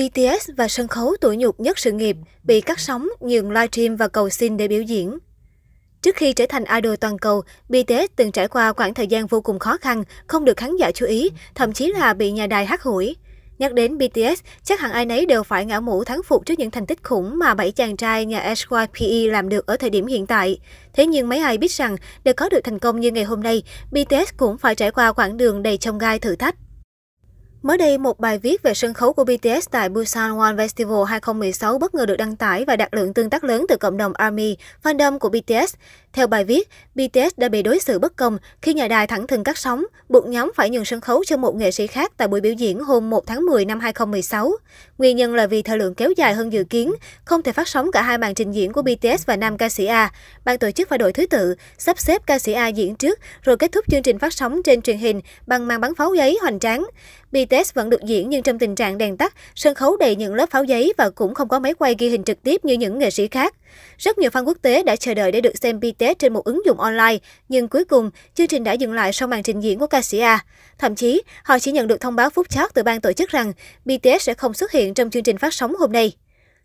BTS và sân khấu tuổi nhục nhất sự nghiệp bị cắt sóng, nhường livestream và cầu xin để biểu diễn. Trước khi trở thành idol toàn cầu, BTS từng trải qua khoảng thời gian vô cùng khó khăn, không được khán giả chú ý, thậm chí là bị nhà đài hát hủi. Nhắc đến BTS, chắc hẳn ai nấy đều phải ngã mũ thắng phục trước những thành tích khủng mà bảy chàng trai nhà SYPE làm được ở thời điểm hiện tại. Thế nhưng mấy ai biết rằng, để có được thành công như ngày hôm nay, BTS cũng phải trải qua quãng đường đầy chông gai thử thách. Mới đây, một bài viết về sân khấu của BTS tại Busan One Festival 2016 bất ngờ được đăng tải và đạt lượng tương tác lớn từ cộng đồng ARMY, fandom của BTS. Theo bài viết, BTS đã bị đối xử bất công khi nhà đài thẳng thừng cắt sóng, buộc nhóm phải nhường sân khấu cho một nghệ sĩ khác tại buổi biểu diễn hôm 1 tháng 10 năm 2016. Nguyên nhân là vì thời lượng kéo dài hơn dự kiến, không thể phát sóng cả hai màn trình diễn của BTS và nam ca sĩ A. Ban tổ chức phải đổi thứ tự, sắp xếp ca sĩ A diễn trước, rồi kết thúc chương trình phát sóng trên truyền hình bằng màn bắn pháo giấy hoành tráng. BTS vẫn được diễn nhưng trong tình trạng đèn tắt, sân khấu đầy những lớp pháo giấy và cũng không có máy quay ghi hình trực tiếp như những nghệ sĩ khác. Rất nhiều fan quốc tế đã chờ đợi để được xem BTS trên một ứng dụng online, nhưng cuối cùng, chương trình đã dừng lại sau màn trình diễn của ca sĩ A. Thậm chí, họ chỉ nhận được thông báo phút chót từ ban tổ chức rằng BTS sẽ không xuất hiện trong chương trình phát sóng hôm nay.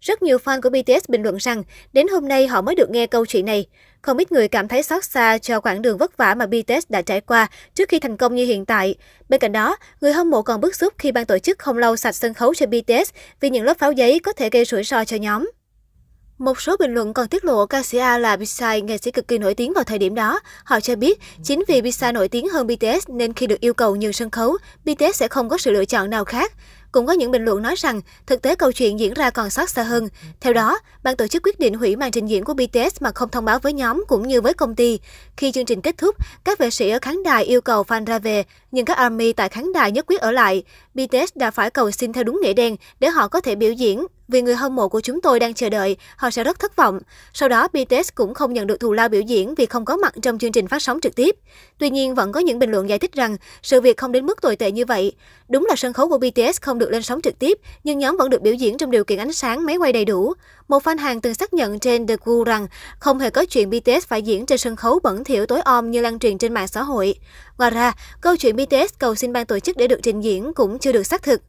Rất nhiều fan của BTS bình luận rằng đến hôm nay họ mới được nghe câu chuyện này. Không ít người cảm thấy xót xa cho quãng đường vất vả mà BTS đã trải qua trước khi thành công như hiện tại. Bên cạnh đó, người hâm mộ còn bức xúc khi ban tổ chức không lau sạch sân khấu cho BTS vì những lớp pháo giấy có thể gây rủi ro cho nhóm. Một số bình luận còn tiết lộ ca sĩ A là Psy, nghệ sĩ cực kỳ nổi tiếng vào thời điểm đó. Họ cho biết, chính vì Psy nổi tiếng hơn BTS nên khi được yêu cầu nhường sân khấu, BTS sẽ không có sự lựa chọn nào khác. Cũng có những bình luận nói rằng thực tế câu chuyện diễn ra còn xót xa hơn. Theo đó, ban tổ chức quyết định hủy màn trình diễn của BTS mà không thông báo với nhóm cũng như với công ty. Khi chương trình kết thúc, các vệ sĩ ở khán đài yêu cầu fan ra về, nhưng các ARMY tại khán đài nhất quyết ở lại. BTS đã phải cầu xin theo đúng nghĩa đen để họ có thể biểu diễn. Vì người hâm mộ của chúng tôi đang chờ đợi, họ sẽ rất thất vọng. Sau đó, BTS cũng không nhận được thù lao biểu diễn vì không có mặt trong chương trình phát sóng trực tiếp. Tuy nhiên, vẫn có những bình luận giải thích rằng sự việc không đến mức tồi tệ như vậy. Đúng là sân khấu của BTS không được lên sóng trực tiếp, nhưng nhóm vẫn được biểu diễn trong điều kiện ánh sáng, máy quay đầy đủ. Một fan hàng từng xác nhận trên The Gu rằng không hề có chuyện BTS phải diễn trên sân khấu bẩn thỉu tối om như lan truyền trên mạng xã hội. Ngoài ra, câu chuyện BTS cầu xin ban tổ chức để được trình diễn cũng chưa được xác thực.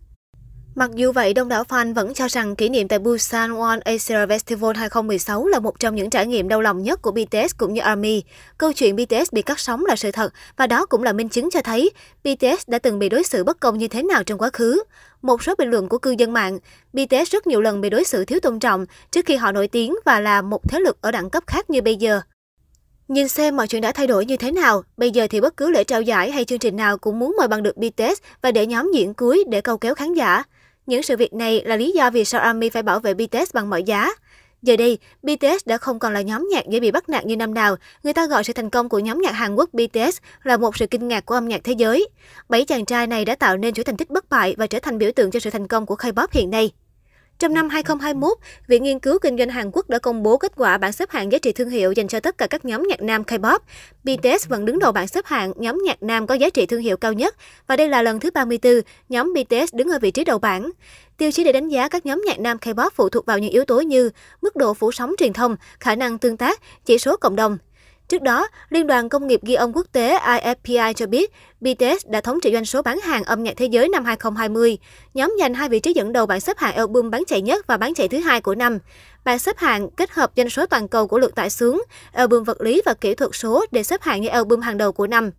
Mặc dù vậy, đông đảo fan vẫn cho rằng kỷ niệm tại Busan One Asia Festival 2016 là một trong những trải nghiệm đau lòng nhất của BTS cũng như ARMY. Câu chuyện BTS bị cắt sóng là sự thật và đó cũng là minh chứng cho thấy BTS đã từng bị đối xử bất công như thế nào trong quá khứ. Một số bình luận của cư dân mạng, BTS rất nhiều lần bị đối xử thiếu tôn trọng trước khi họ nổi tiếng và là một thế lực ở đẳng cấp khác như bây giờ. Nhìn xem mọi chuyện đã thay đổi như thế nào, bây giờ thì bất cứ lễ trao giải hay chương trình nào cũng muốn mời bằng được BTS và để nhóm diễn cuối để câu kéo khán giả. Những sự việc này là lý do vì sao ARMY phải bảo vệ BTS bằng mọi giá. Giờ đây, BTS đã không còn là nhóm nhạc dễ bị bắt nạt như năm nào. Người ta gọi sự thành công của nhóm nhạc Hàn Quốc BTS là một sự kinh ngạc của âm nhạc thế giới. Bảy chàng trai này đã tạo nên chuỗi thành tích bất bại và trở thành biểu tượng cho sự thành công của K-pop hiện nay. Trong năm 2021, Viện Nghiên cứu Kinh doanh Hàn Quốc đã công bố kết quả bảng xếp hạng giá trị thương hiệu dành cho tất cả các nhóm nhạc nam K-pop. BTS vẫn đứng đầu bảng xếp hạng nhóm nhạc nam có giá trị thương hiệu cao nhất và đây là lần thứ 34 nhóm BTS đứng ở vị trí đầu bảng. Tiêu chí để đánh giá các nhóm nhạc nam K-pop phụ thuộc vào những yếu tố như mức độ phủ sóng truyền thông, khả năng tương tác, chỉ số cộng đồng. Trước đó, Liên đoàn Công nghiệp Ghi âm Quốc tế IFPI cho biết BTS đã thống trị doanh số bán hàng âm nhạc thế giới năm 2020. Nhóm giành hai vị trí dẫn đầu bảng xếp hạng album bán chạy nhất và bán chạy thứ hai của năm. Bảng xếp hạng kết hợp doanh số toàn cầu của lượt tải xuống, album vật lý và kỹ thuật số để xếp hạng như album hàng đầu của năm.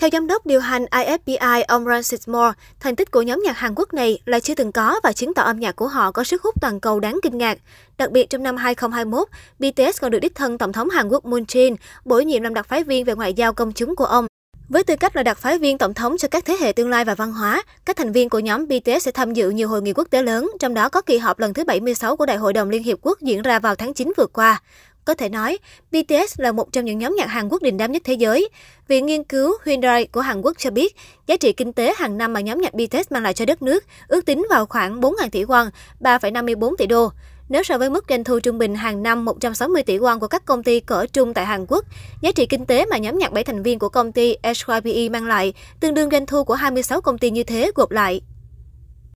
Theo giám đốc điều hành IFPI ông Francis Moore, thành tích của nhóm nhạc Hàn Quốc này là chưa từng có và chứng tỏ âm nhạc của họ có sức hút toàn cầu đáng kinh ngạc. Đặc biệt trong năm 2021, BTS còn được đích thân Tổng thống Hàn Quốc Moon Jae-in bổ nhiệm làm đặc phái viên về ngoại giao công chúng của ông. Với tư cách là đặc phái viên tổng thống cho các thế hệ tương lai và văn hóa, các thành viên của nhóm BTS sẽ tham dự nhiều hội nghị quốc tế lớn, trong đó có kỳ họp lần thứ 76 của Đại hội đồng Liên Hiệp Quốc diễn ra vào tháng 9 vừa qua. Có thể nói, BTS là một trong những nhóm nhạc Hàn Quốc đình đám nhất thế giới. Viện nghiên cứu Hyundai của Hàn Quốc cho biết, giá trị kinh tế hàng năm mà nhóm nhạc BTS mang lại cho đất nước ước tính vào khoảng 4.000 tỷ won, 3,54 tỷ đô. Nếu so với mức doanh thu trung bình hàng năm 160 tỷ won của các công ty cỡ trung tại Hàn Quốc, giá trị kinh tế mà nhóm nhạc 7 thành viên của công ty SYPE mang lại tương đương doanh thu của 26 công ty như thế gộp lại.